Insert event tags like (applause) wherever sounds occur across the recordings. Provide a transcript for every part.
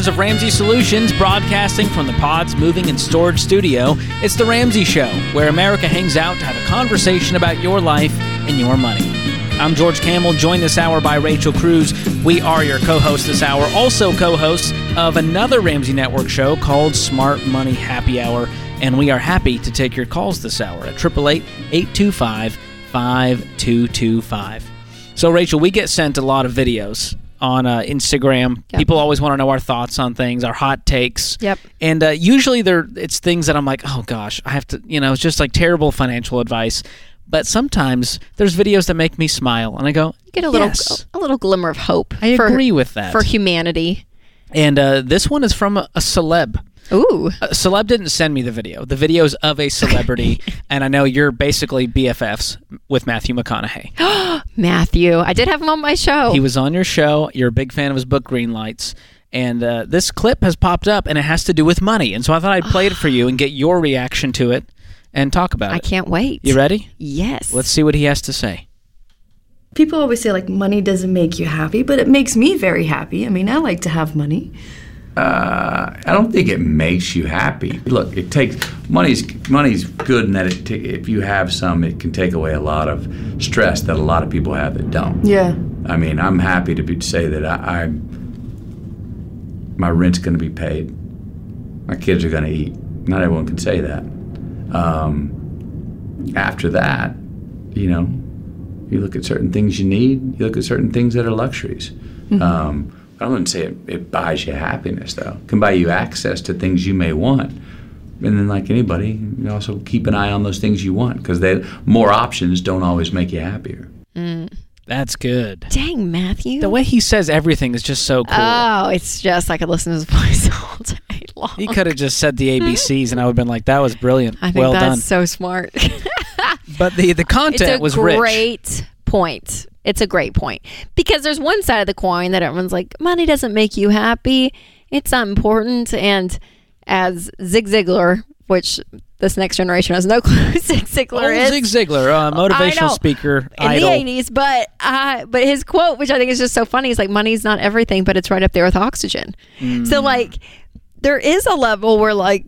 headquarters of Ramsey Solutions, broadcasting from the Pods Moving and Storage Studio, it's The Ramsey Show, where America hangs out to have a conversation about your life and your money. I'm George Kamel, joined this hour by Rachel Cruze. We are your co hosts this hour, also co hosts of another Ramsey Network show called Smart Money Happy Hour. And we are happy to take your calls this hour at 888 825 5225. So, Rachel, we get sent a lot of videos on uh, Instagram. Yep. People always want to know our thoughts on things, our hot takes. Yep. And uh, usually they're it's things that I'm like, oh gosh, I have to, you know, it's just like terrible financial advice. But sometimes there's videos that make me smile, and I go, You get a little yes. a little glimmer of hope. I for, agree with that. for humanity. And uh, this one is from a, a celeb. Ooh, A celeb didn't send me the video. The video is of a celebrity, (laughs) and I know you're basically BFFs with Matthew McConaughey. (gasps) Matthew. I did have him on my show. He was on your show. You're a big fan of his book, Green Lights. And uh, this clip has popped up, and it has to do with money. And so I thought I'd play it for you and get your reaction to it and talk about I it. I can't wait. You ready? Yes. Let's see what he has to say. People always say like money doesn't make you happy, but it makes me very happy. I mean, I like to have money. Uh, I don't think it makes you happy. Look, it takes money's money's good in that it ta- if you have some, it can take away a lot of stress that a lot of people have that don't. Yeah. I mean, I'm happy to be, to say that I, I my rent's going to be paid, my kids are going to eat. Not everyone can say that. Um, after that, you know, you look at certain things you need. You look at certain things that are luxuries. Um, I wouldn't say it, it buys you happiness, though. It can buy you access to things you may want. And then, like anybody, you also keep an eye on those things you want because more options don't always make you happier. Mm. That's good. Dang, Matthew. The way he says everything is just so cool. Oh, it's just I could listen to his (laughs) voice all day long. he could have just said the ABCs, and I would have been like, "That was brilliant. I think well that's done." so smart. (laughs) But the the it's content a was rich. great point. It's a great point because there's one side of the coin that everyone's like, money doesn't make you happy. It's not important. And as Zig Ziglar, which this next generation has no (laughs) clue Zig Ziglar Old is. Zig Ziglar, uh, motivational know. speaker, in idol. the 80s but uh, but his quote which i think is just so funny is like money's not everything but it's right up there with oxygen Mm. so like there is a level where like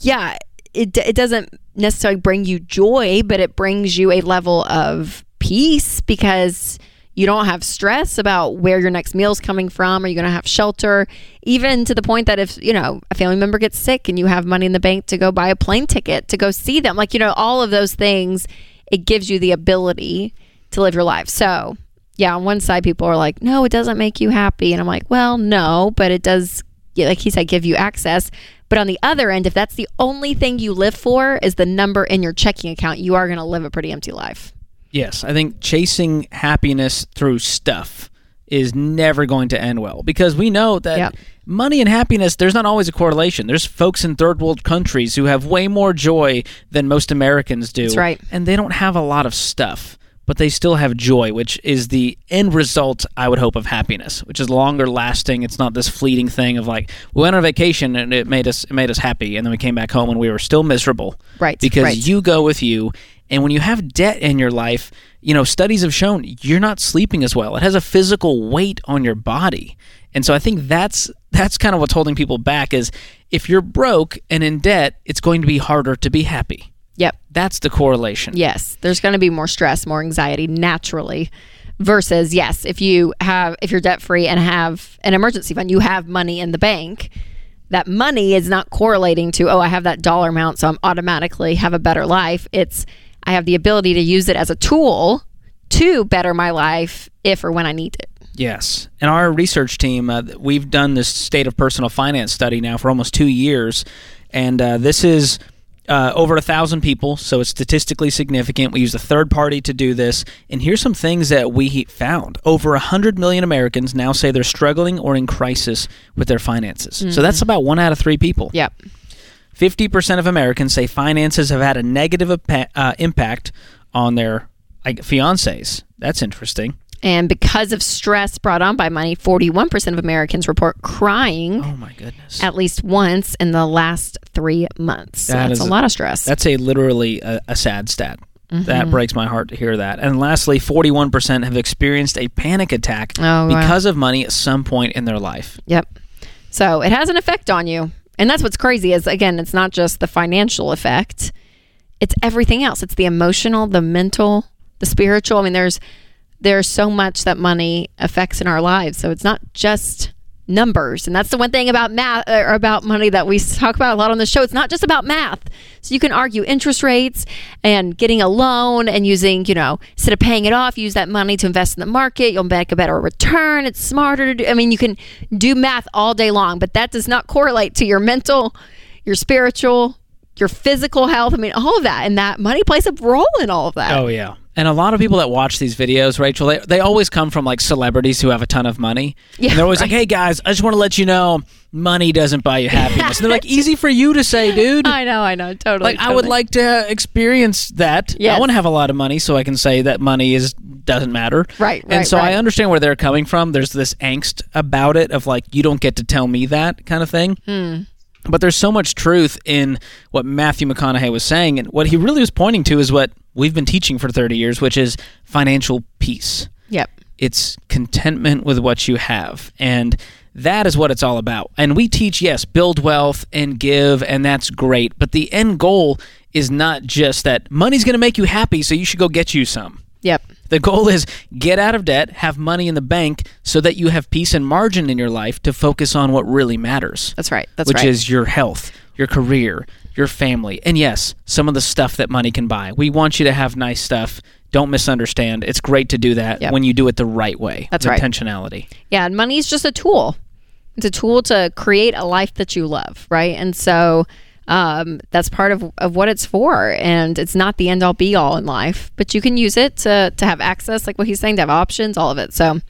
yeah it, it doesn't necessarily bring you joy but it brings you a level of peace because you don't have stress about where your next meal is coming from. Are you going to have shelter? Even to the point that if you know a family member gets sick and you have money in the bank to go buy a plane ticket to go see them like you know all of those things it gives you the ability to live your life. So yeah on one side people are like no it doesn't make you happy. And i'm like well no but it does like he said give you access. But on the other end if that's the only thing you live for is the number in your checking account you are going to live a pretty empty life Yes, I think chasing happiness through stuff is never going to end well because we know that Yep. money and happiness there's not always a correlation. There's folks in third world countries who have way more joy than most Americans do. That's right. And they don't have a lot of stuff, but they still have joy, which is the end result I would hope of happiness, which is longer lasting. It's not this fleeting thing of like we went on vacation and it made us it made us happy and then we came back home and we were still miserable. Right, Because right. you go with you and when you have debt in your life, you know, studies have shown you're not sleeping as well. It has a physical weight on your body. And so I think that's that's kind of what's holding people back is if you're broke and in debt, it's going to be harder to be happy. yep That's the correlation. Yes, there's going to be more stress, more anxiety naturally versus yes, if you have if you're debt free and have an emergency fund, you have money in the bank. That money is not correlating to oh, I have that dollar amount, so I'm automatically have a better life. It's I have the ability to use it as a tool to better my life if or when I need it. Yes. And our research team, uh, we've done this state of personal finance study now for almost two years. And uh, this is uh, over a thousand people, so it's statistically significant. We use a third party to do this. And here's some things that we found over a 100 million Americans now say they're struggling or in crisis with their finances. So that's about one out of three people. Yep. 50% of Americans say finances have had a negative impa- uh, impact on their like, fiancés. That's interesting. And because of stress brought on by money, 41% of Americans report crying Oh, my goodness. at least once in the last three months. So That that's is a a- lot of stress. That's a literally a, a sad stat. Mm-hmm. That breaks my heart to hear that. And lastly, 41% have experienced a panic attack Oh, wow. because of money at some point in their life. Yep. So it has an effect on you. And that's what's crazy is again, it's not just the financial effect. It's everything else. It's the emotional, the mental, the spiritual. I mean, there's there's so much that money affects in our lives. So it's not just numbers. And that's the one thing about math uh, or about money that we talk about a lot on the show. It's not just about math. So you can argue interest rates and getting a loan and using, you know, instead of paying it off, use that money to invest in the market. You'll make a better return. It's smarter to do. I mean, you can do math all day long, but that does not correlate to your mental, your spiritual, your physical health. I mean, all of that. And that money plays a role in all of that. Oh yeah. And a lot of people that watch these videos, Rachel, they, they always come from like celebrities who have a ton of money. Yeah, and they're always right. like, hey guys, I just want to let you know money doesn't buy you happiness. and they're like, (laughs) easy for you to say, dude. I know, I know, totally. like I would like to experience that. Yes. I want to have a lot of money so I can say that money is doesn't matter. Right, And right, so I understand where they're coming from. There's this angst about it of like you don't get to tell me that kind of thing. Hmm. But there's so much truth in what Matthew McConaughey was saying and what he really was pointing to is what we've been teaching for 30 years, which is financial peace Yep. it's contentment with what you have and that is what it's all about and we teach yes build wealth and give and that's great but the end goal is not just that money's going to make you happy so you should go get you some Yep. The goal is get out of debt have money in the bank so that you have peace and margin in your life to focus on what really matters That's right. That's which right. Which is your health, your career, your family, and yes, some of the stuff that money can buy. We want you to have nice stuff. Don't misunderstand. It's great to do that Yep. when you do it the right way. That's right. Intentionality. Yeah, and money is just a tool. It's a tool to create a life that you love, right? And so um, that's part of, of what it's for. And it's not the end all be all in life, but you can use it to, to have access, like what he's saying, to have options, all of it. So,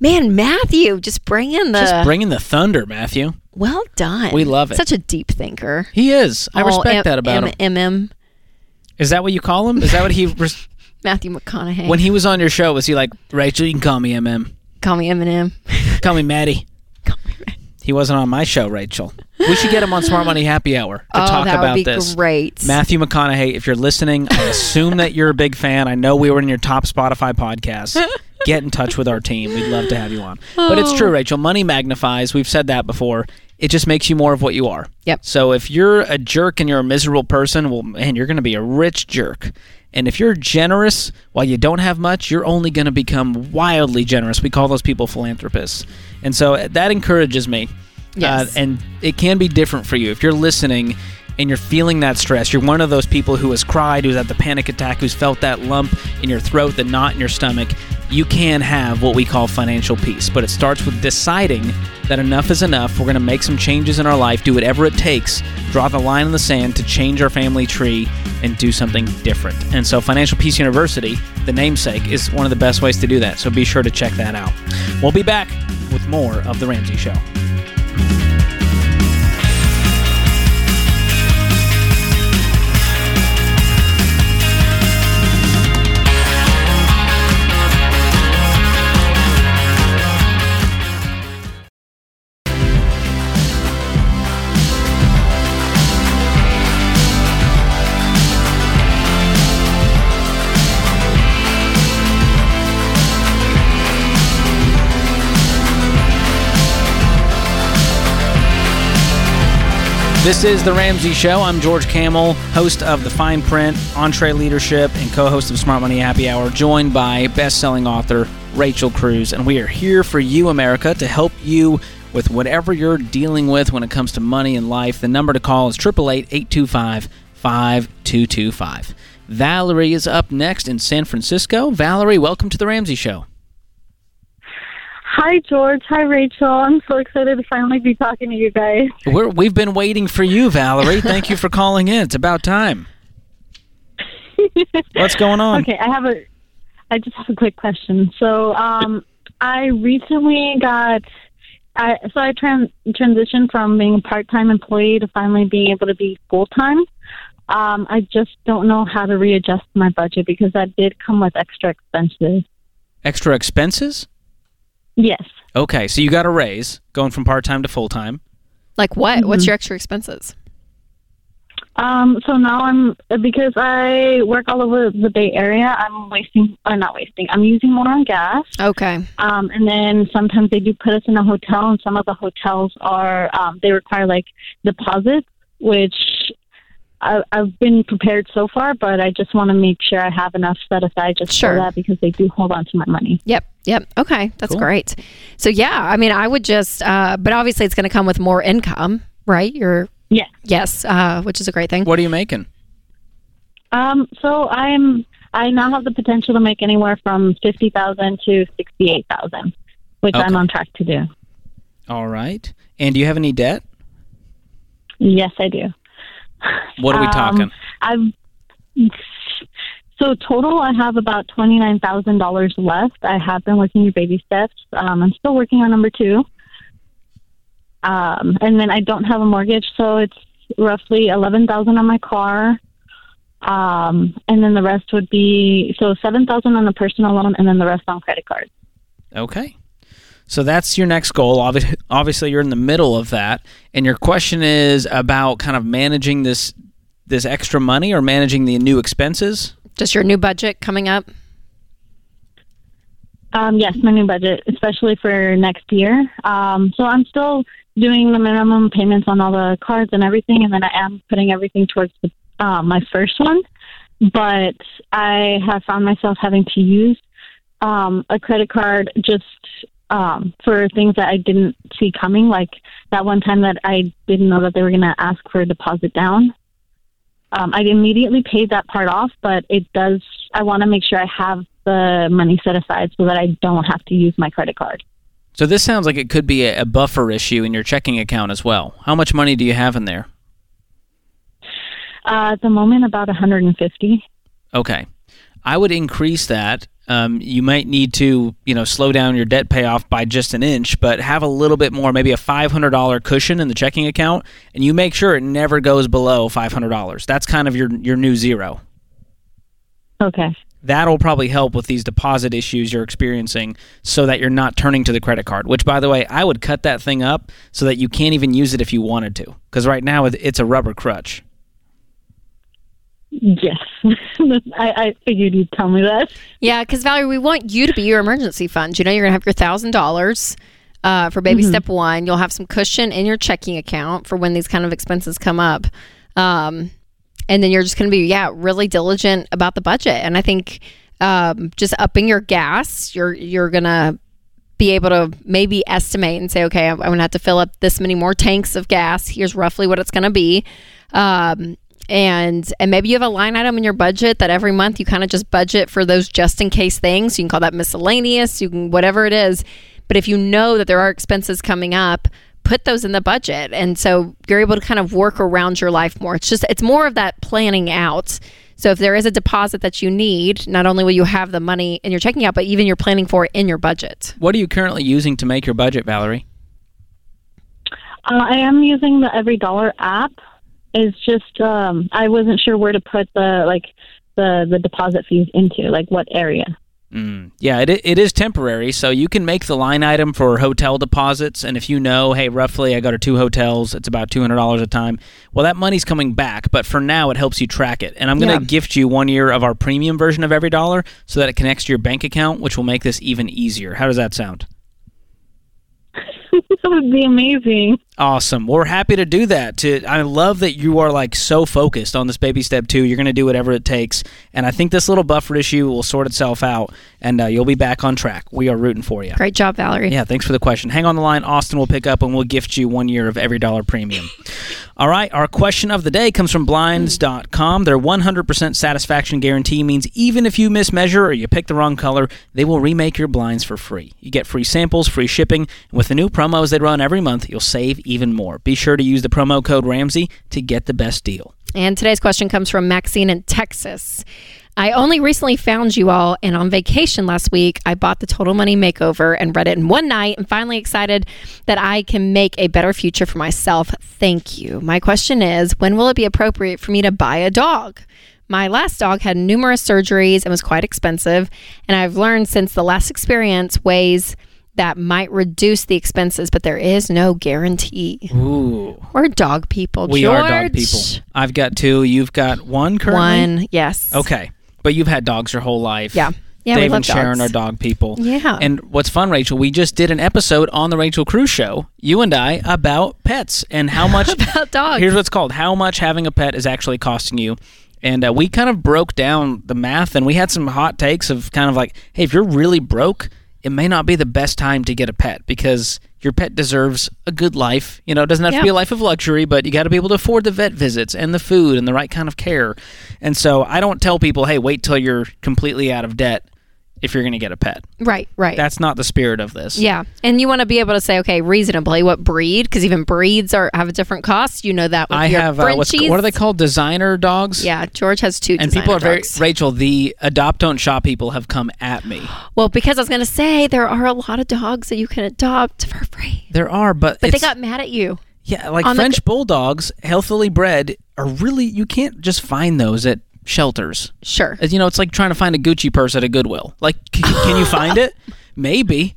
man, Matthew, just bring in the. Just bringing the thunder, Matthew. well done. We love it. Such a deep thinker. He is. I All respect M- that about him. M- MM, Is that what you call him? Is that what he (laughs) res- Matthew McConaughey. when he was on your show? Was he like Rachel? You can call me MM. Call me Eminem. (laughs) Call me Maddie. He wasn't on my show, Rachel. We should get him on Smart Money Happy Hour to oh, talk that about would be this. great. Matthew McConaughey, if you're listening, I assume that you're a big fan. I know we were in your top Spotify podcast. (laughs) Get in touch with our team. We'd love to have you on. But it's Oh. true, Rachel. Money magnifies. We've said that before. It just makes you more of what you are. Yep. So if you're a jerk and you're a miserable person, well, man, you're going to be a rich jerk. And if you're generous while you don't have much, you're only going to become wildly generous. We call those people philanthropists. And so that encourages me. Yes. Uh, and it can be different for you. If you're listening and you're feeling that stress, you're one of those people who has cried, who's had the panic attack, who's felt that lump in your throat, the knot in your stomach, you can have what we call financial peace. But it starts with deciding that enough is enough. We're going to make some changes in our life, do whatever it takes, draw the line in the sand to change our family tree and do something different. And so, Financial Peace University, the namesake, is one of the best ways to do that. So be sure to check that out. We'll be back with more of The Ramsey Show. This is The Ramsey Show. I'm George Kamel, host of The Fine Print, EntreLeadership, and co host of Smart Money Happy Hour, joined by best selling author Rachel Cruze. And we are here for you, America, to help you with whatever you're dealing with when it comes to money and life. The number to call is 888 825 5225. Valerie is up next in San Francisco. Valerie, welcome to The Ramsey Show. Hi, George. Hi, Rachel. I'm so excited to finally be talking to you guys. We're, we've been waiting for you, Valerie. Thank you for calling in. It's about time. (laughs) What's going on? Okay, I have a. I just have a quick question. So, um, I recently got. I so I tran- transitioned from being a part-time employee to finally being able to be full-time. Um, I just don't know how to readjust my budget because that did come with extra expenses. Extra expenses? Yes. Okay, so you got a raise going from part time to full time. Like what? What's your extra expenses? Um, so now I'm because I work all over the Bay Area. I'm wasting, or not wasting. I'm using more on gas. Okay. Um, and then sometimes they do put us in a hotel, and some of the hotels are um, they require like deposits, which I, I've been prepared so far, but I just want to make sure I have enough set aside just Sure. for that because they do hold on to my money. Yep. Yep. Okay. That's Cool. great. So yeah, I mean, I would just, uh, but obviously it's going to come with more income, right? You're Yeah. yes, uh, which is a great thing. What are you making? Um, so I'm I now have the potential to make anywhere from fifty thousand to sixty eight thousand, which Okay. I'm on track to do. All right. And do you have any debt? Yes, I do. What are we Um, talking? I've so total I have about twenty nine thousand dollars left. I have been working your baby steps. Um, I'm still working on number two. Um, and then I don't have a mortgage, so it's roughly eleven thousand on my car. Um, and then the rest would be so seven thousand on the personal loan, and then the rest on credit cards. Okay. So that's your next goal. (laughs) Obviously, you're in the middle of that, and your question is about kind of managing this this extra money or managing the new expenses. Just your new budget coming up. Um, yes, my new budget, especially for next year. Um, so I'm still doing the minimum payments on all the cards and everything, and then I am putting everything towards the, uh, my first one. But I have found myself having to use um, a credit card just um, for things that I didn't see coming, like that one time that I didn't know that they were going to ask for a deposit down. Um, I immediately paid that part off, but it does. I want to make sure I have the money set aside so that I don't have to use my credit card. So this sounds like it could be a, buffer issue in your checking account as well. How much money do you have in there? Uh, at the moment, about 150. Okay. I would increase that. Um, you might need to, you know, slow down your debt payoff by just an inch, but have a little bit more, maybe a $500 cushion in the checking account, and you make sure it never goes below $500. That's kind of your your new zero. Okay. That'll probably help with these deposit issues you're experiencing so that you're not turning to the credit card, which, by the way, I would cut that thing up so that you can't even use it if you wanted to. Because right now it's a rubber crutch. Yes. (laughs) I, I figured you'd tell me that. Yeah, because Valerie, we want you to be your emergency fund. You know, you're gonna have your thousand dollars uh, for baby step one. You'll have some cushion in your checking account for when these kind of expenses come up, um, and then you're just gonna be yeah really diligent about the budget. And I think um, just upping your gas, you're you're gonna be able to maybe estimate and say, okay, I'm, I'm gonna have to fill up this many more tanks of gas. Here's roughly what it's gonna be. Um, and and maybe you have a line item in your budget that every month you kind of just budget for those just in case things. You can call that miscellaneous. You can whatever it is. But if you know that there are expenses coming up, put those in the budget, and so you're able to kind of work around your life more. It's just it's more of that planning out. So if there is a deposit that you need, not only will you have the money in your checking account, but even you're planning for it in your budget. What are you currently using to make your budget, Valerie? Uh, I am using the EveryDollar app. It's just um, I wasn't sure where to put the like the the deposit fees into, like what area. Mm, yeah, it, it is temporary, so you can make the line item for hotel deposits. And if you know, hey, roughly I go to two hotels, it's about $200 a time, well, that money's coming back. But for now, it helps you track it. And I'm going to Yeah. gift you one year of our premium version of EveryDollar so that it connects to your bank account, which will make this even easier. How does that sound? (laughs) that would be amazing. Awesome. Well, we're happy to do that. To I love that you are like so focused on this baby step two. You're going to do whatever it takes, and I think this little buffer issue will sort itself out, and uh, you'll be back on track. We are rooting for you. Great job, Valerie. Yeah, thanks for the question. Hang on the line. Austin will pick up and we'll gift you one year of every dollar premium. (laughs) All right, our question of the day comes from blinds.com. Their 100% satisfaction guarantee means even if you mismeasure or you pick the wrong color, they will remake your blinds for free. You get free samples, free shipping, and with the new promos they run every month, you'll save even more. Be sure to use the promo code Ramsey to get the best deal. And today's question comes from Maxine in Texas. I only recently found you all, and on vacation last week, I bought the Total Money Makeover and read it in one night, and finally excited that I can make a better future for myself. Thank you. My question is when will it be appropriate for me to buy a dog? My last dog had numerous surgeries and was quite expensive, and I've learned since the last experience ways that might reduce the expenses, but there is no guarantee. Ooh. We're dog people. We are dog people. I've got two. You've got one currently? One, yes. Okay. But you've had dogs your whole life. Yeah. Yeah, we Dave love and Sharon dogs. are dog people. Yeah. And what's fun, Rachel, we just did an episode on the Rachel Cruze Show, you and I, about pets and how (laughs) much. About dogs. Here's what's called how much having a pet is actually costing you. And uh, we kind of broke down the math and we had some hot takes of kind of like, hey, if you're really broke, it may not be the best time to get a pet because your pet deserves a good life. You know, it doesn't have Yeah. to be a life of luxury, but you got to be able to afford the vet visits and the food and the right kind of care. And so I don't tell people, hey, wait till you're completely out of debt if you're going to get a pet. right, right. That's not the spirit of this. yeah, and you want to be able to say, okay, reasonably, what breed? Because even breeds are have a different cost. You know that. With I your have uh, what's what are they called? Designer dogs. Yeah, George has two. And people are very. Rachel. The adopt don't shop people have come at me. well because I was going to say there are a lot of dogs that you can adopt for free, There are, but but they got mad at you. yeah, like on the- French bulldogs, healthily bred, are really you can't just find those at shelters. Sure. As You know, it's like trying to find a Gucci purse at a Goodwill. Like, c- can you find it? (laughs) Maybe,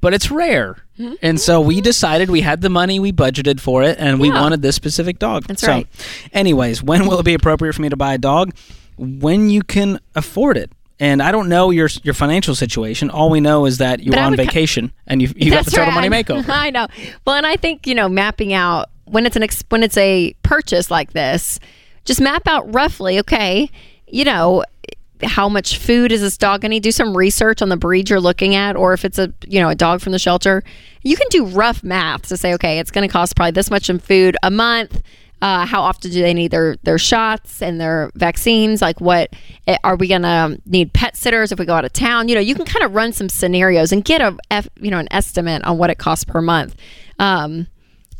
but it's rare. Hmm? And so we decided we had the money, we budgeted for it, and we Yeah. wanted this specific dog. That's so, right. Anyways, when will it be appropriate for me to buy a dog? When you can afford it. And I don't know your your financial situation. All we know is that you But were I on would ki- vacation and you you got the That's total right. money makeover. (laughs) I know. Well, and I think you know mapping out when it's an ex- when it's a purchase like this, just map out roughly. Okay, you know how much food is this dog going to? Do some research on the breed you're looking at, or if it's a you know a dog from the shelter, you can do rough math to say okay, it's going to cost probably this much in food a month. Uh, how often do they need their their shots and their vaccines? Like, what eh, are we gonna need pet sitters if we go out of town? You know, you can kind of run some scenarios and get a you know an estimate on what it costs per month. Um,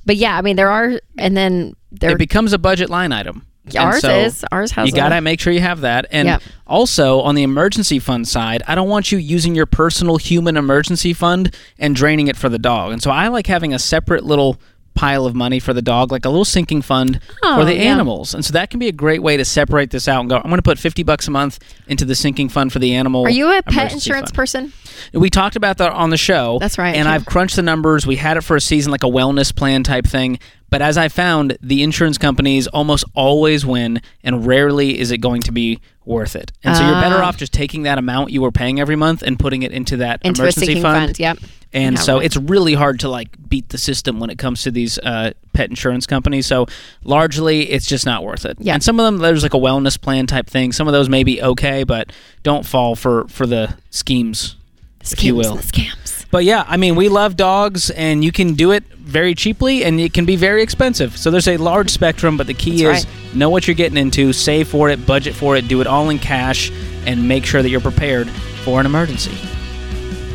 but yeah, I mean there are, and then there it becomes a budget line item. And Ours so is. Ours has You got to make sure you have that. And Yep. also on the emergency fund side, I don't want you using your personal human emergency fund and draining it for the dog. And so I like having a separate little pile of money for the dog, like a little sinking fund Oh, for the yeah. animals. And so that can be a great way to separate this out and go, I'm going to put 50 bucks a month into the sinking fund for the animal. Are you a pet insurance fund. person? We talked about that on the show. That's right, And yeah. I've crunched the numbers. We had it for a season, like a wellness plan type thing. But as I found, the insurance companies almost always win, and rarely is it going to be worth it. And so you're better Ah. off just taking that amount you were paying every month and putting it into that Into a emergency sinking fund. fund, yep. And Yeah, so right. it's really hard to like beat the system when it comes to these uh, pet insurance companies. So largely, it's just not worth it. Yeah. And some of them, there's like a wellness plan type thing. Some of those may be okay, but don't fall for for the schemes, if you Scams will. the scams. But yeah, I mean, we love dogs, and you can do it very cheaply, and it can be very expensive. So there's a large spectrum, but the key That's is know what you're getting into, save for it, budget for it, do it all in cash, and make sure that you're prepared for an emergency.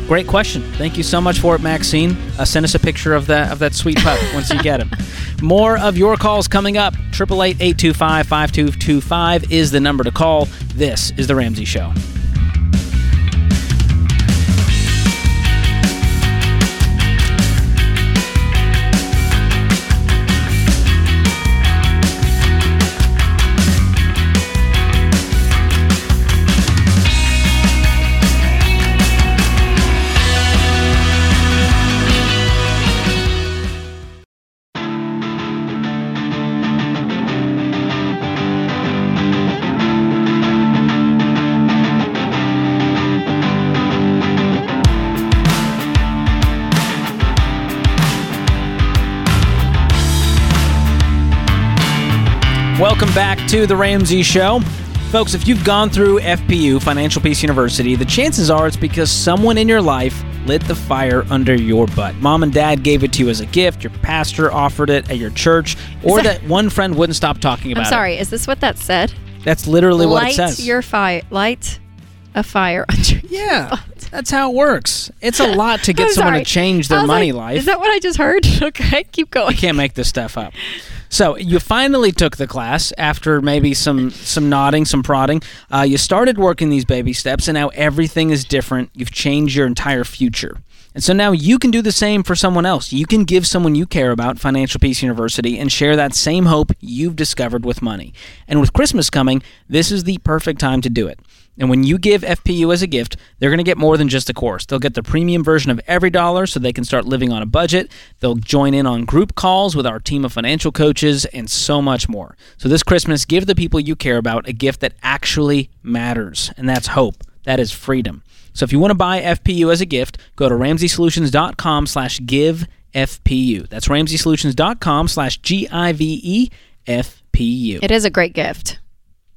Great question. Thank you so much for it, Maxine. Uh, send us a picture of that of that sweet pup (laughs) once you get him. More of your calls coming up. 888-825-5225 is the number to call. This is the Ramsey Show. Welcome back to the Ramsey Show. Folks, if you've gone through FPU, Financial Peace University, the chances are it's because someone in your life lit the fire under your butt. Mom and dad gave it to you as a gift, your pastor offered it at your church, or that- that one friend wouldn't stop talking about I'm sorry. Is this what that said? That's literally what it says. your fire. Light a fire (laughs) under. yeah, that's how it works. It's a lot to (laughs) get someone sorry. to change their money like, life. Is that what I just heard? (laughs) Okay, keep going. You can't make this stuff up. So you finally took the class after maybe some some nodding, some prodding. Uh, you started working these baby steps, and now everything is different. You've changed your entire future. And so now you can do the same for someone else. You can give someone you care about Financial Peace University and share that same hope you've discovered with money. And with Christmas coming, this is the perfect time to do it. And when you give FPU as a gift, they're going to get more than just a course. They'll get the premium version of every dollar so they can start living on a budget. They'll join in on group calls with our team of financial coaches and so much more. So this Christmas, give the people you care about a gift that actually matters, and that's hope. That is freedom. So if you want to buy FPU as a gift, go to ramseysolutions.com slash give FPU. That's ramseysolutions.com slash G-I-V-E-F-P-U. It is a great gift.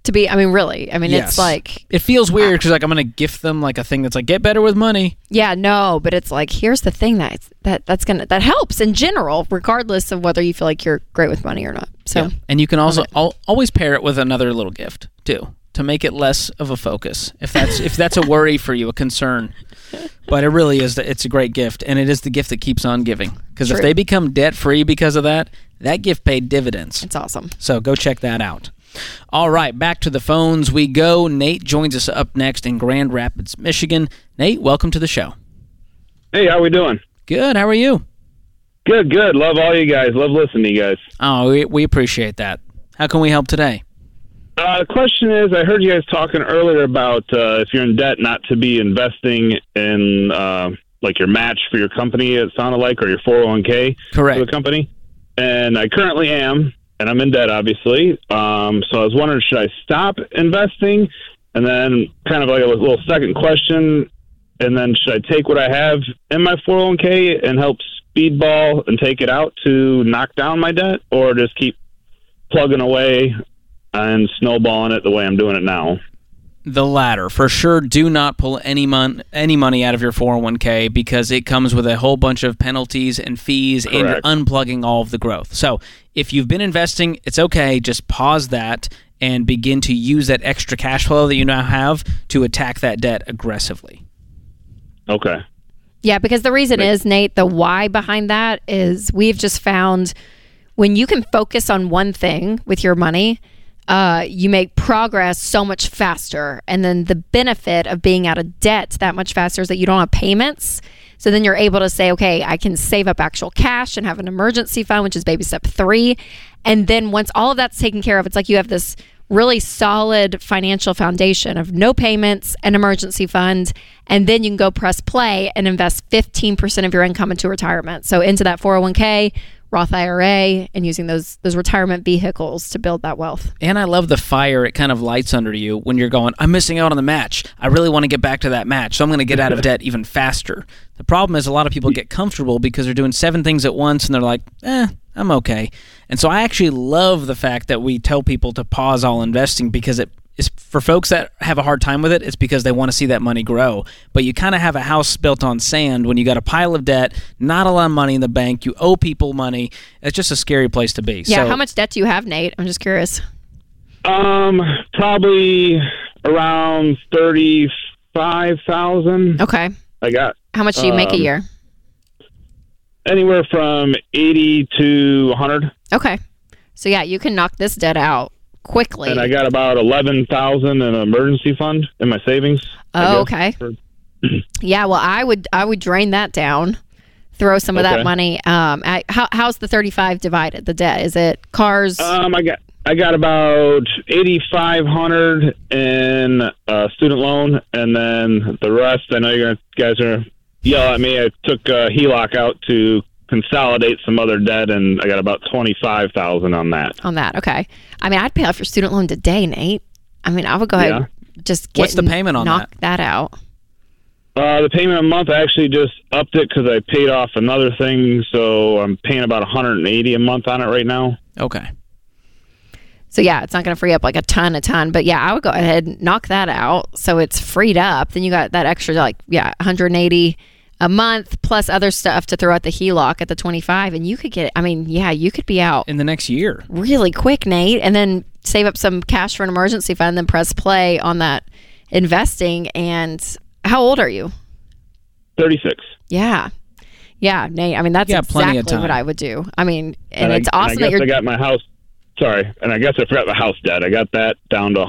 To be, I mean, really. I mean, Yes. it's like, It feels weird because like I'm going to gift them like a thing that's like get better with money. yeah, no, but it's like, here's the thing that that that's gonna that helps in general, regardless of whether you feel like you're great with money or not. So And you can also al- always pair it with another little gift too to make it less of a focus. If that's if that's a worry for you, a concern. But it really is the, it's a great gift and it is the gift that keeps on giving. Because if True. they become debt free because of that, that gift paid dividends. it's awesome. So go check that out. All right, back to the phones we go. Nate joins us up next in Grand Rapids, Michigan. Nate, welcome to the show. Hey, how are we doing? Good. How are you? Good, good. Love all you guys. Love listening to you guys. Oh, we, we appreciate that. How can we help today? Uh, the question is, I heard you guys talking earlier about uh, if you're in debt, not to be investing in uh, like your match for your company. It sounded like, or your 401k for Correct. the company. And I currently am, and I'm in debt, obviously. Um, so I was wondering, should I stop investing? And then, kind of like a little second question, and then should I take what I have in my 401k and help speedball and take it out to knock down my debt, or just keep plugging away and snowballing it the way I'm doing it now? The latter, for sure. Do not pull any mon- any money out of your 401k because it comes with a whole bunch of penalties and fees, and you're unplugging all of the growth. So, if you've been investing, it's okay. Just pause that and begin to use that extra cash flow that you now have to attack that debt aggressively. Okay. Yeah, because the reason is, Nate, the why behind that is we've just found when you can focus on one thing with your money, uh, you make progress so much faster. And then the benefit of being out of debt that much faster is that you don't have payments. So then you're able to say, okay, I can save up actual cash and have an emergency fund, which is baby step three. And then once all of that's taken care of, it's like you have this really solid financial foundation of no payments, an emergency fund, and then you can go press play and invest 15% of your income into retirement. So into that 401k, Roth IRA, and using those those retirement vehicles to build that wealth. And I love the fire it kind of lights under you when you're going, I'm missing out on the match. I really want to get back to that match. So I'm going to get out of (laughs) debt even faster. The problem is a lot of people get comfortable because they're doing seven things at once and they're like, eh, I'm okay. And so I actually love the fact that we tell people to pause all investing because it is for folks that have a hard time with it, it's because they want to see that money grow. But you kind of have a house built on sand when you got a pile of debt, not a lot of money in the bank, you owe people money. It's just a scary place to be. Yeah, so, how much debt do you have, Nate? I'm just curious. Um, probably around thirty-five thousand. Okay. I got How much do you make a Um, year? anywhere from eighty to hundred, Okay. So yeah, you can knock this debt out quickly. and I got about eleven thousand in an emergency fund in my savings. Oh, okay. (clears throat) Yeah, well, I would I would drain that down, throw some of that money. Um, at, how, how's the thirty five divided? The debt is it cars? Um, I got I got about eighty-five hundred in uh, student loan, and then the rest. I know you guys are yell at me. I took uh, HELOC out to consolidate some other debt, and I got about twenty-five thousand on that. on that? Okay. I mean, I'd pay off your student loan today, Nate. I mean, I would go ahead Yeah. and just get What's the payment on knock that? out. Uh, the payment a month I actually just upped it because I paid off another thing, so I'm paying about 180 a month on it right now. Okay. So yeah, it's not going to free up like a ton, a ton. But yeah, I would go ahead and knock that out so it's freed up. Then you got that extra like yeah, 180 a month plus other stuff to throw out the HELOC at the 25, and you could get. I mean, yeah, you could be out In the next year. really quick, Nate, and then save up some cash for an emergency fund, then press play on that investing. And how old are you? 36. Yeah. Yeah, Nate. I mean, that's Yeah, exactly of what. I would do. I mean, and, I- it's awesome I that you're. I got my house. Sorry, and I guess I forgot the house debt. I got that down to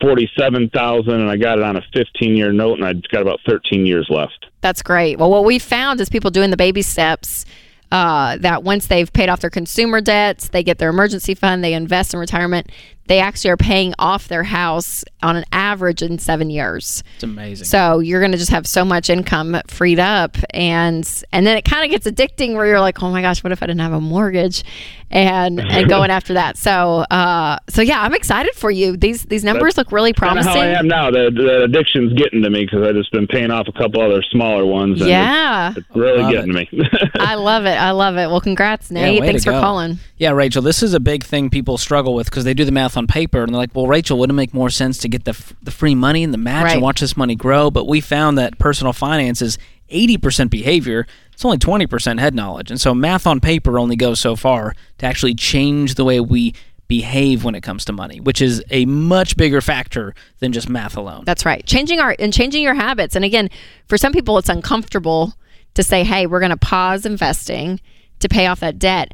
forty-seven thousand, and I got it on a fifteen-year note, and I got about thirteen years left. That's great. Well, what we found is people doing the baby steps. Uh, that once they've paid off their consumer debts, they get their emergency fund, they invest in retirement. They actually are paying off their house on an average in seven years. It's amazing. So you're going to just have so much income freed up, and and then it kind of gets addicting where you're like, oh my gosh, what if I didn't have a mortgage, and and (laughs) going after that. So uh, so yeah, I'm excited for you. These these numbers look really promising. how I am now. The, the addiction's getting to me because I've just been paying off a couple other smaller ones. And Yeah. it's, it's really love getting to me. (laughs) I love it. I love it. Well, congrats, Nate. way Thanks for go. calling. Yeah, Rachel, this is a big thing people struggle with because they do the math on paper and they're like, well, Rachel, wouldn't it make more sense to get the, f- the free money and the match Right. and watch this money grow? But we found that personal finance is 80% behavior, it's only 20% head knowledge. And so math on paper only goes so far to actually change the way we behave when it comes to money, which is a much bigger factor than just math alone. That's right. Changing our and changing your habits. And again, for some people, it's uncomfortable to say, "Hey, we're going to pause investing to pay off that debt."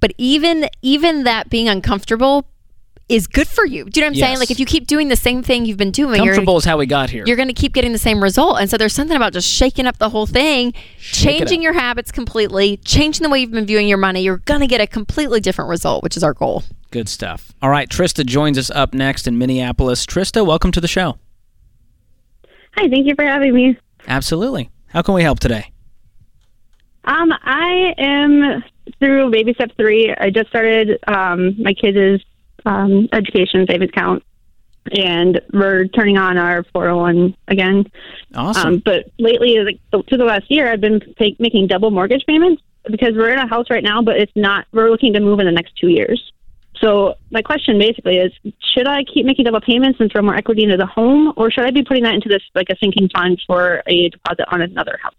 But even even that being uncomfortable is good for you. Do you know what I'm saying? Like if you keep doing the same thing you've been doing, you're Comfortable is how we got here. you're going to keep getting the same result. And so there's something about just shaking up the whole thing, it changing your habits completely, changing the way you've been viewing your money. You're going to get a completely different result, which is our goal. Good stuff. All right, Trista joins us up next in Minneapolis. Trista, welcome to the show. Hi, thank you for having me. Absolutely. How can we help today? Um, I am through Baby Step Three. I just started um, my kids' um, education savings account, and we're turning on our 401 again. Awesome. Um, but lately, like to the last year, I've been pay- making double mortgage payments because we're in a house right now, but it's not. We're looking to move in the next two years. So my question basically is: Should I keep making double payments and throw more equity into the home, or should I be putting that into this like a sinking fund for a deposit on another house?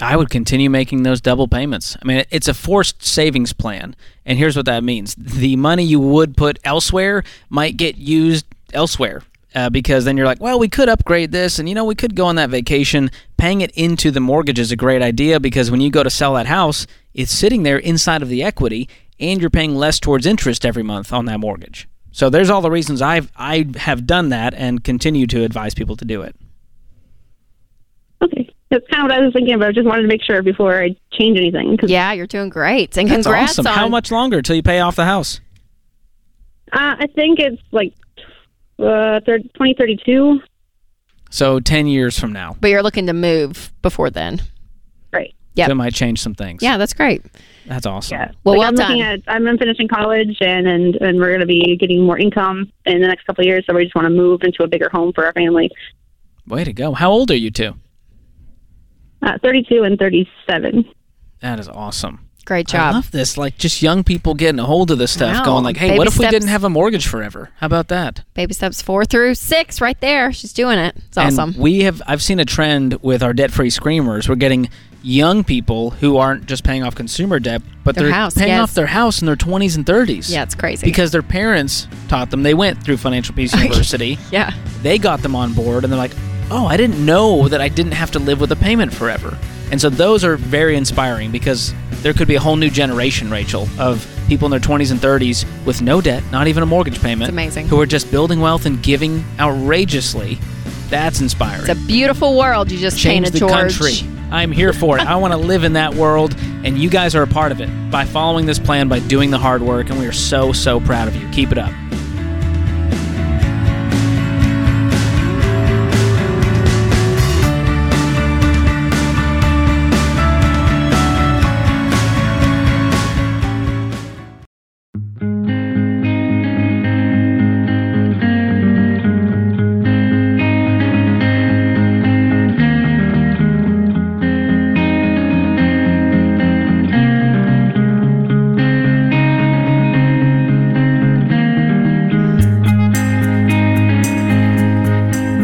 I would continue making those double payments. I mean, it's a forced savings plan. And here's what that means the money you would put elsewhere might get used elsewhere. Uh, because then you're like, well, we could upgrade this, and you know, we could go on that vacation. Paying it into the mortgage is a great idea because when you go to sell that house, it's sitting there inside of the equity, and you're paying less towards interest every month on that mortgage. So there's all the reasons I've I have done that and continue to advise people to do it. Okay, that's kind of what I was thinking, about. I just wanted to make sure before I change anything. 'cause, Yeah, you're doing great. And That's congrats awesome. on How much longer till you pay off the house? uh, I think it's like uh, thir- 2032. So 10 years from now. But you're looking to move before then. Right. Yep. That might change some things. Yeah, that's great. That's awesome. Yeah. Well, Like, well I'm done. looking at. I'm finishing college, and and and we're going to be getting more income in the next couple of years. So we just want to move into a bigger home for our family. Way to go. How old are you two? Uh, 32 and 37. That is awesome. Great job. I love this. Like just young people getting a hold of this stuff, Wow. going like, "Hey, Baby what if we didn't have a mortgage forever? How about that?" Baby steps four through six right there. She's doing it. It's awesome. And awesome. we have I've seen a trend with our debt-free screamers. We're getting young people who aren't just paying off consumer debt, but Their they're house, paying yes. off their house in their 20s and 30s. yeah, it's crazy. Because their parents taught them. They went through Financial Peace (laughs) University. yeah. they got them on board and they're like, oh, I didn't know that I didn't have to live with a payment forever. And so those are very inspiring because there could be a whole new generation, Rachel, of people in their 20s and 30s with no debt, not even a mortgage payment. It's amazing. Who are just building wealth and giving outrageously. That's inspiring. It's a beautiful world you just Change painted, the George. country. I'm here for it. I want to (laughs) live in that world, and you guys are a part of it by following this plan, by doing the hard work, and we are so, so proud of you. Keep it up.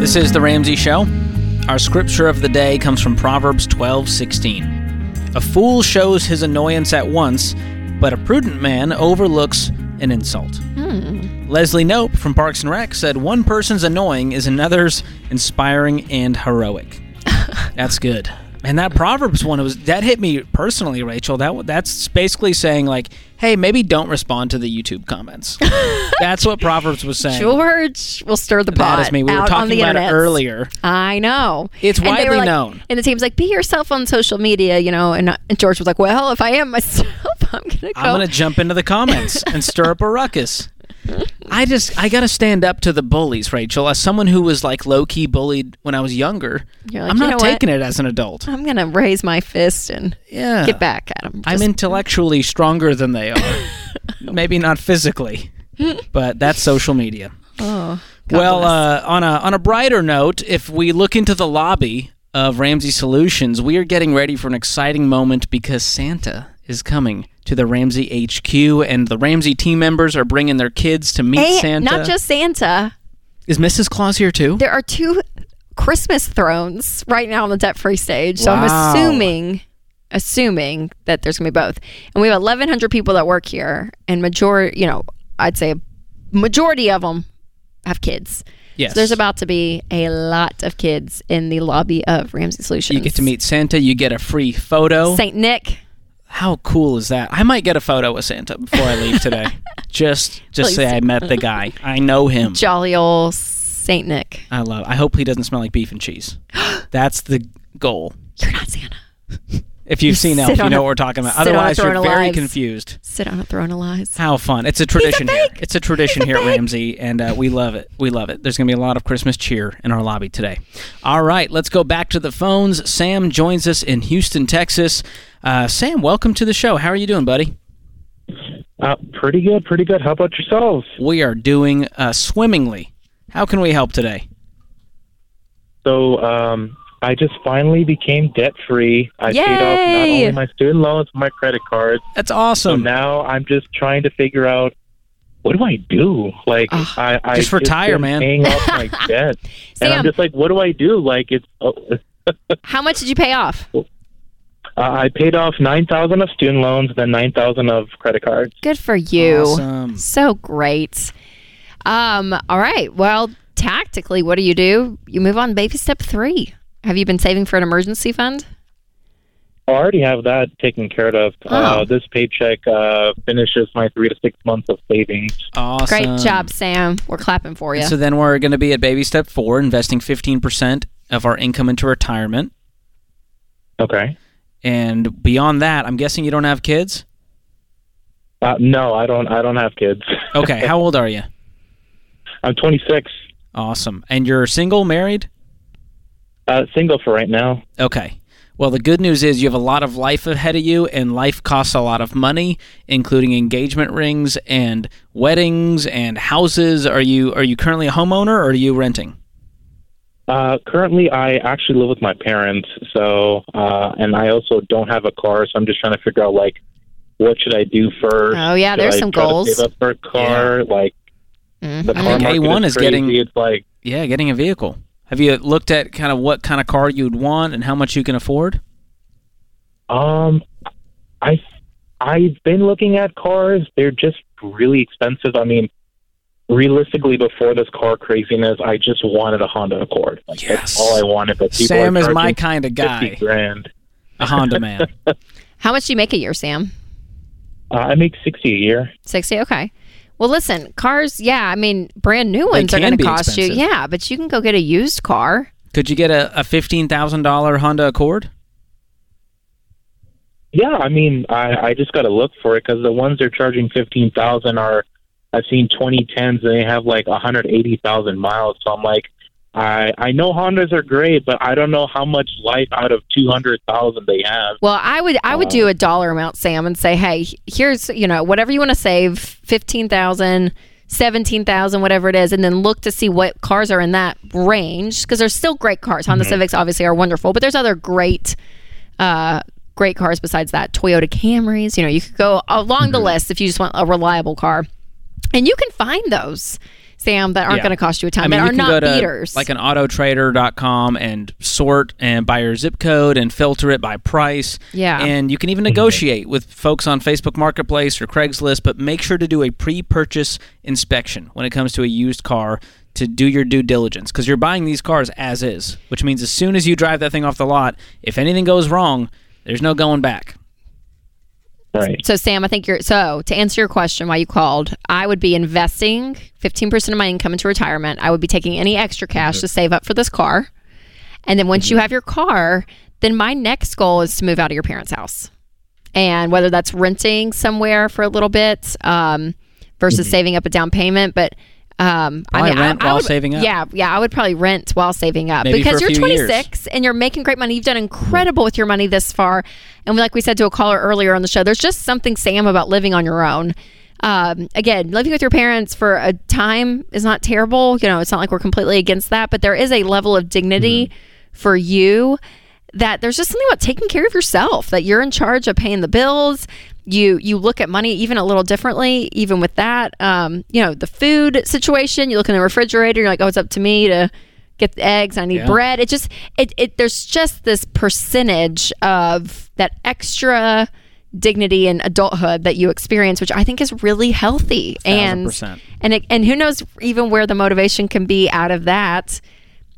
This is the Ramsey Show. Our scripture of the day comes from Proverbs 12:16. A fool shows his annoyance at once, but a prudent man overlooks an insult. Hmm. Leslie Knope from Parks and Rec said one person's annoying is another's inspiring and heroic. (laughs) That's good. And that Proverbs one was that hit me personally, Rachel. That that's basically saying like, hey, maybe don't respond to the YouTube comments. (laughs) that's what Proverbs was saying. George will stir the pot. That is me. We were talking about internet. it earlier. I know. It's And widely like- known. And the team's like, be yourself on social media, you know. And, and George was like, well, if I am myself, I'm going to go. I'm gonna jump into the comments (laughs) and stir up a ruckus. I just I gotta stand up to the bullies, Rachel. As someone who was like low key bullied when I was younger, You're like, I'm "You not know what? taking it as an adult. I'm going to raise my fist and Yeah, get back at him. I'm intellectually stronger than they are. (laughs) Maybe not physically, but that's social media. Oh, well, uh, on a on a brighter note, if we look into the lobby of Ramsey Solutions, we are getting ready for an exciting moment because Santa is coming to the Ramsey HQ, and the Ramsey team members are bringing their kids to meet Hey, Santa. not just Santa. is Mrs. Claus here too? There are two Christmas thrones right now on the debt free stage. So Wow. I'm assuming assuming that there's going to be both. And we have 1100 people that work here and majority, you know, I'd say a majority of them have kids. Yes. So there's about to be a lot of kids in the lobby of Ramsey Solutions. you get to meet Santa. You get a free photo. St. Nick. How cool is that? I might get a photo with Santa before I leave today. (laughs) just just Please say. I met the guy. I know him. Jolly old St. Nick. I love. I hope he doesn't smell like beef and cheese. (gasps) That's the goal. You're not Santa. (laughs) If you've seen sit Elf, you know a- what we're talking about. sit on a Otherwise, you're very lives. confused. Sit on a throne of lies. How fun! It's a tradition here. fake. It's a tradition He's a here at fake. Ramsey, and uh, we love it. We love it. There's going to be a lot of Christmas cheer in our lobby today. All right, let's go back to the phones. Sam joins us in Houston, Texas. Uh, Sam, welcome to the show. How are you doing, buddy? Uh, pretty good, pretty good. How about yourselves? We are doing uh, swimmingly. How can we help today? So, um, I just finally became debt free. I paid off not only my student loans, but my credit cards. That's So awesome. now I'm just trying to figure out what do I do? Like, Ugh. I, I Just retire, been man. Paying off my (laughs) debt, and I'm just like, what do I do? Like, it's. Uh, (laughs) How much did you pay off? I paid off nine thousand of student loans, then nine thousand of credit cards. Good for you. Awesome. So great. Um, all right. Well, tactically, what do you do? You move on baby step three. Have you been saving for an emergency fund? I already have that taken care of. Oh. Uh, this paycheck uh, finishes my three to six months of savings. Awesome. Great job, Sam. We're clapping for you. So then we're going to be at baby step four, investing 15% of our income into retirement. Okay. And beyond that, I'm guessing you don't have kids? Uh, no, I don't. I don't have kids. Okay. How (laughs) old are you? I'm 26, Awesome. And you're single, married? Uh, single for right now. Okay. Well, the good news is you have a lot of life ahead of you, and life costs a lot of money, including engagement rings and weddings and houses. Are you are you currently a homeowner or are you renting? Uh, currently, I actually live with my parents, so uh, and I also don't have a car, so I'm just trying to figure out like what should I do first. Oh, yeah, Should there's I some try to goals. Save up for a car, like Mhm. the car think A1 is crazy. getting- It's like Yeah, getting a vehicle. Have you looked at kind of what kind of car you'd want and how much you can afford? Um, I I've been looking at cars. They're just really expensive. I mean, realistically, before this car craziness, I just wanted a Honda Accord. Like, Yes. That's all I wanted. But people Sam is my kind of guy, grand. a Honda man. (laughs) How much do you make a year, Sam? Uh, I make sixty a year. 60. Okay. Well, listen, cars, yeah, I mean, brand new ones are going to cost expensive. you. Yeah, but you can go get a used car. Could you get a, a fifteen thousand dollar Honda Accord? Yeah, I mean, I, I just got to look for it because the ones they're charging fifteen thousand are, I've seen twenty tens and they have like one hundred eighty thousand miles. So I'm like, I I know Hondas are great, but I don't know how much life out of two hundred thousand they have. Well, I would I would do um, a dollar amount, Sam, and say, hey, here's you know whatever you want to save, fifteen thousand, seventeen thousand, whatever it is, and then look to see what cars are in that range because there's still great cars. Honda mm-hmm. Civics obviously are wonderful, but there's other great, uh, great cars besides that. Toyota Camrys, you know, you could go along the mm-hmm. list if you just want a reliable car, and you can find those, Sam, that aren't Yeah. going to cost you a ton, I mean, that you are can not go to beaters. like an autotrader.com and sort and buy your zip code and filter it by price. Yeah. And you can even mm-hmm. negotiate with folks on Facebook Marketplace or Craigslist, but make sure to do a pre purchase inspection when it comes to a used car to do your due diligence because you're buying these cars as is, which means as soon as you drive that thing off the lot, if anything goes wrong, there's no going back. Right. So, Sam, I think you're so to answer your question why you called, I would be investing 15% of my income into retirement. I would be taking any extra cash mm-hmm. to save up for this car. And then once you mm-hmm. have your car, then my next goal is to move out of your parents' house. And whether that's renting somewhere for a little bit um, versus mm-hmm. saving up a down payment, but um, Probably I mean, rent I, I while would- saving up. Yeah, yeah, I would probably rent while saving up Maybe because you're few years. 26 and you're making great money. You've done incredible with your money this far. And like we said to a caller earlier on the show, there's just something, Sam, about living on your own. Um, again, living with your parents for a time is not terrible. You know, it's not like we're completely against that, but there is a level of dignity Mm-hmm. for you that there's just something about taking care of yourself that you're in charge of paying the bills you you look at money even a little differently even with that. Um, you know the food situation you look in the refrigerator you're like oh it's up to me to get the eggs i need Yeah. bread. It just it, it there's just this percentage of that extra dignity and adulthood that you experience which i think is really healthy. And percent. and it, and who knows even where the motivation can be out of that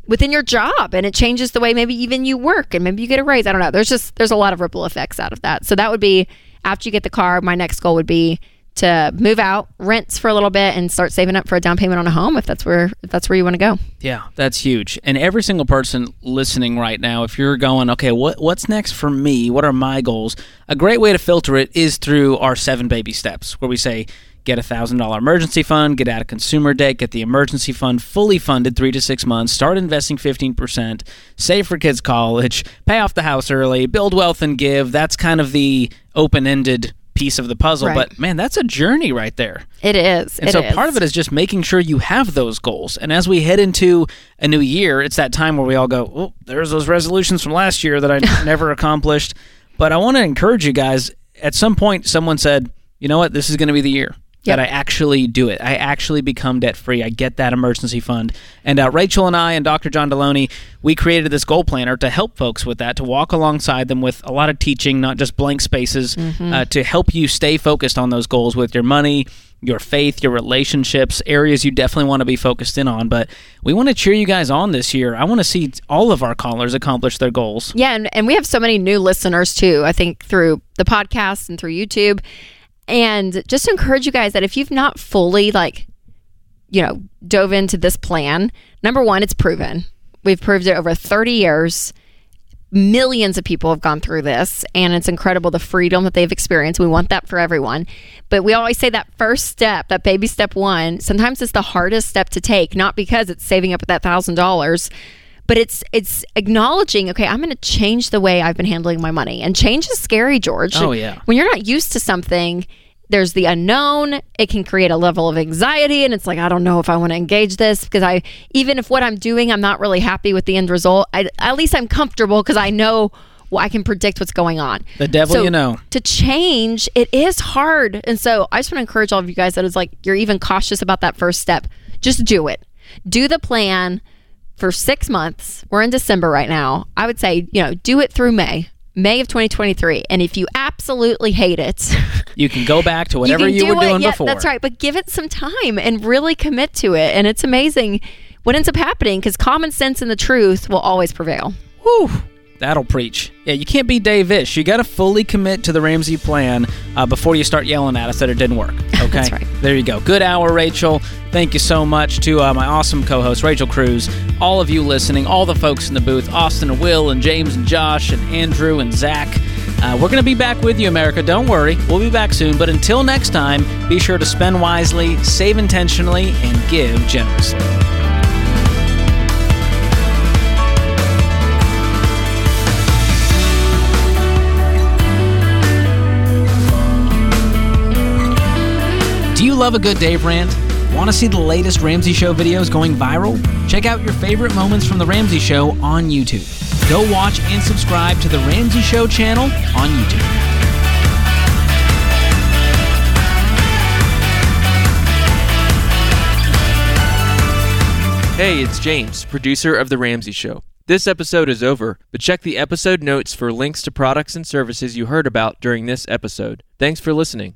within your job. And it changes the way maybe even you work and maybe you get a raise. I don't know. There's just there's a lot of ripple effects out of that. So that would be after you get the car my next goal would be to move out rents for a little bit and start saving up for a down payment on a home if that's where if that's where you want to go Yeah, that's huge. And every single person listening right now, if you're going, okay, what what's next for me? What are my goals? A great way to filter it is through our seven baby steps, where we say get a thousand dollar emergency fund, get out of consumer debt, get the emergency fund fully funded three to six months, start investing fifteen percent, save for kids' college, pay off the house early, build wealth and give. That's kind of the open ended piece of the puzzle. Right. But man, that's a journey right there. it is And It so is. part of it is just making sure you have those goals. And as we head into a new year, it's that time where we all go, "Oh, there's those resolutions from last year that I (laughs) never accomplished." But I want to encourage you guys. At some point, someone said, "You know what? This is going to be the year." Yep. That I actually do it. I actually become debt free. I get that emergency fund. And uh, Rachel and I and Dr. John Delony, we created this goal planner to help folks with that, to walk alongside them with a lot of teaching, not just blank spaces, uh, to help you stay focused on those goals with your money, your faith, your relationships, areas you definitely want to be focused in on. But we want to cheer you guys on this year. I want to see all of our callers accomplish their goals. Yeah, and, and we have so many new listeners too, I think through the podcast and through YouTube. And just to encourage you guys that if you've not fully like, you know, dove into this plan, number one, it's proven. We've proved it over 30 years. Millions of people have gone through this, and it's incredible the freedom that they've experienced. We want that for everyone. But we always say that first step, that baby step one, sometimes it's the hardest step to take, not because it's saving up that thousand dollars, but it's it's acknowledging okay i'm going to change the way i've been handling my money and change is scary george Oh, yeah. when you're not used to something there's the unknown. It can create a level of anxiety and it's like i don't know if i want to engage this because i even if what i'm doing i'm not really happy with the end result I, at least i'm comfortable because i know well, i can predict what's going on. The devil So, you know. to change it is hard. And so i just want to encourage all of you guys that is like you're even cautious about that first step. Just do it. Do the plan for six months. We're in december right now. I would say you know do it through may may of 2023 and if you absolutely hate it (laughs) You can go back to whatever can you, do were it. doing Yeah, before. That's right. But give it some time and really commit to it. And it's amazing what ends up happening because common sense and the truth will always prevail. Whew, that'll preach. Yeah, you can't be Dave Ish. You got to fully commit to the Ramsey plan uh, before you start yelling at us that it didn't work. (laughs) Okay, That's right. There you go. Good hour, Rachel. Thank you so much to uh, my awesome co-host Rachel Cruze, all of you listening, all the folks in the booth, Austin and Will and James and Josh and Andrew and Zach. Uh, we're going to be back with you, America. Don't worry. We'll be back soon. But until next time, be sure to spend wisely, save intentionally, and give generously. Love a good Dave rant? Want to see the latest Ramsey Show videos going viral? Check out your favorite moments from The Ramsey Show on YouTube. Go watch and subscribe to The Ramsey Show channel on YouTube. Hey, it's James, producer of The Ramsey Show. This episode is over, but check the episode notes for links to products and services you heard about during this episode. Thanks for listening.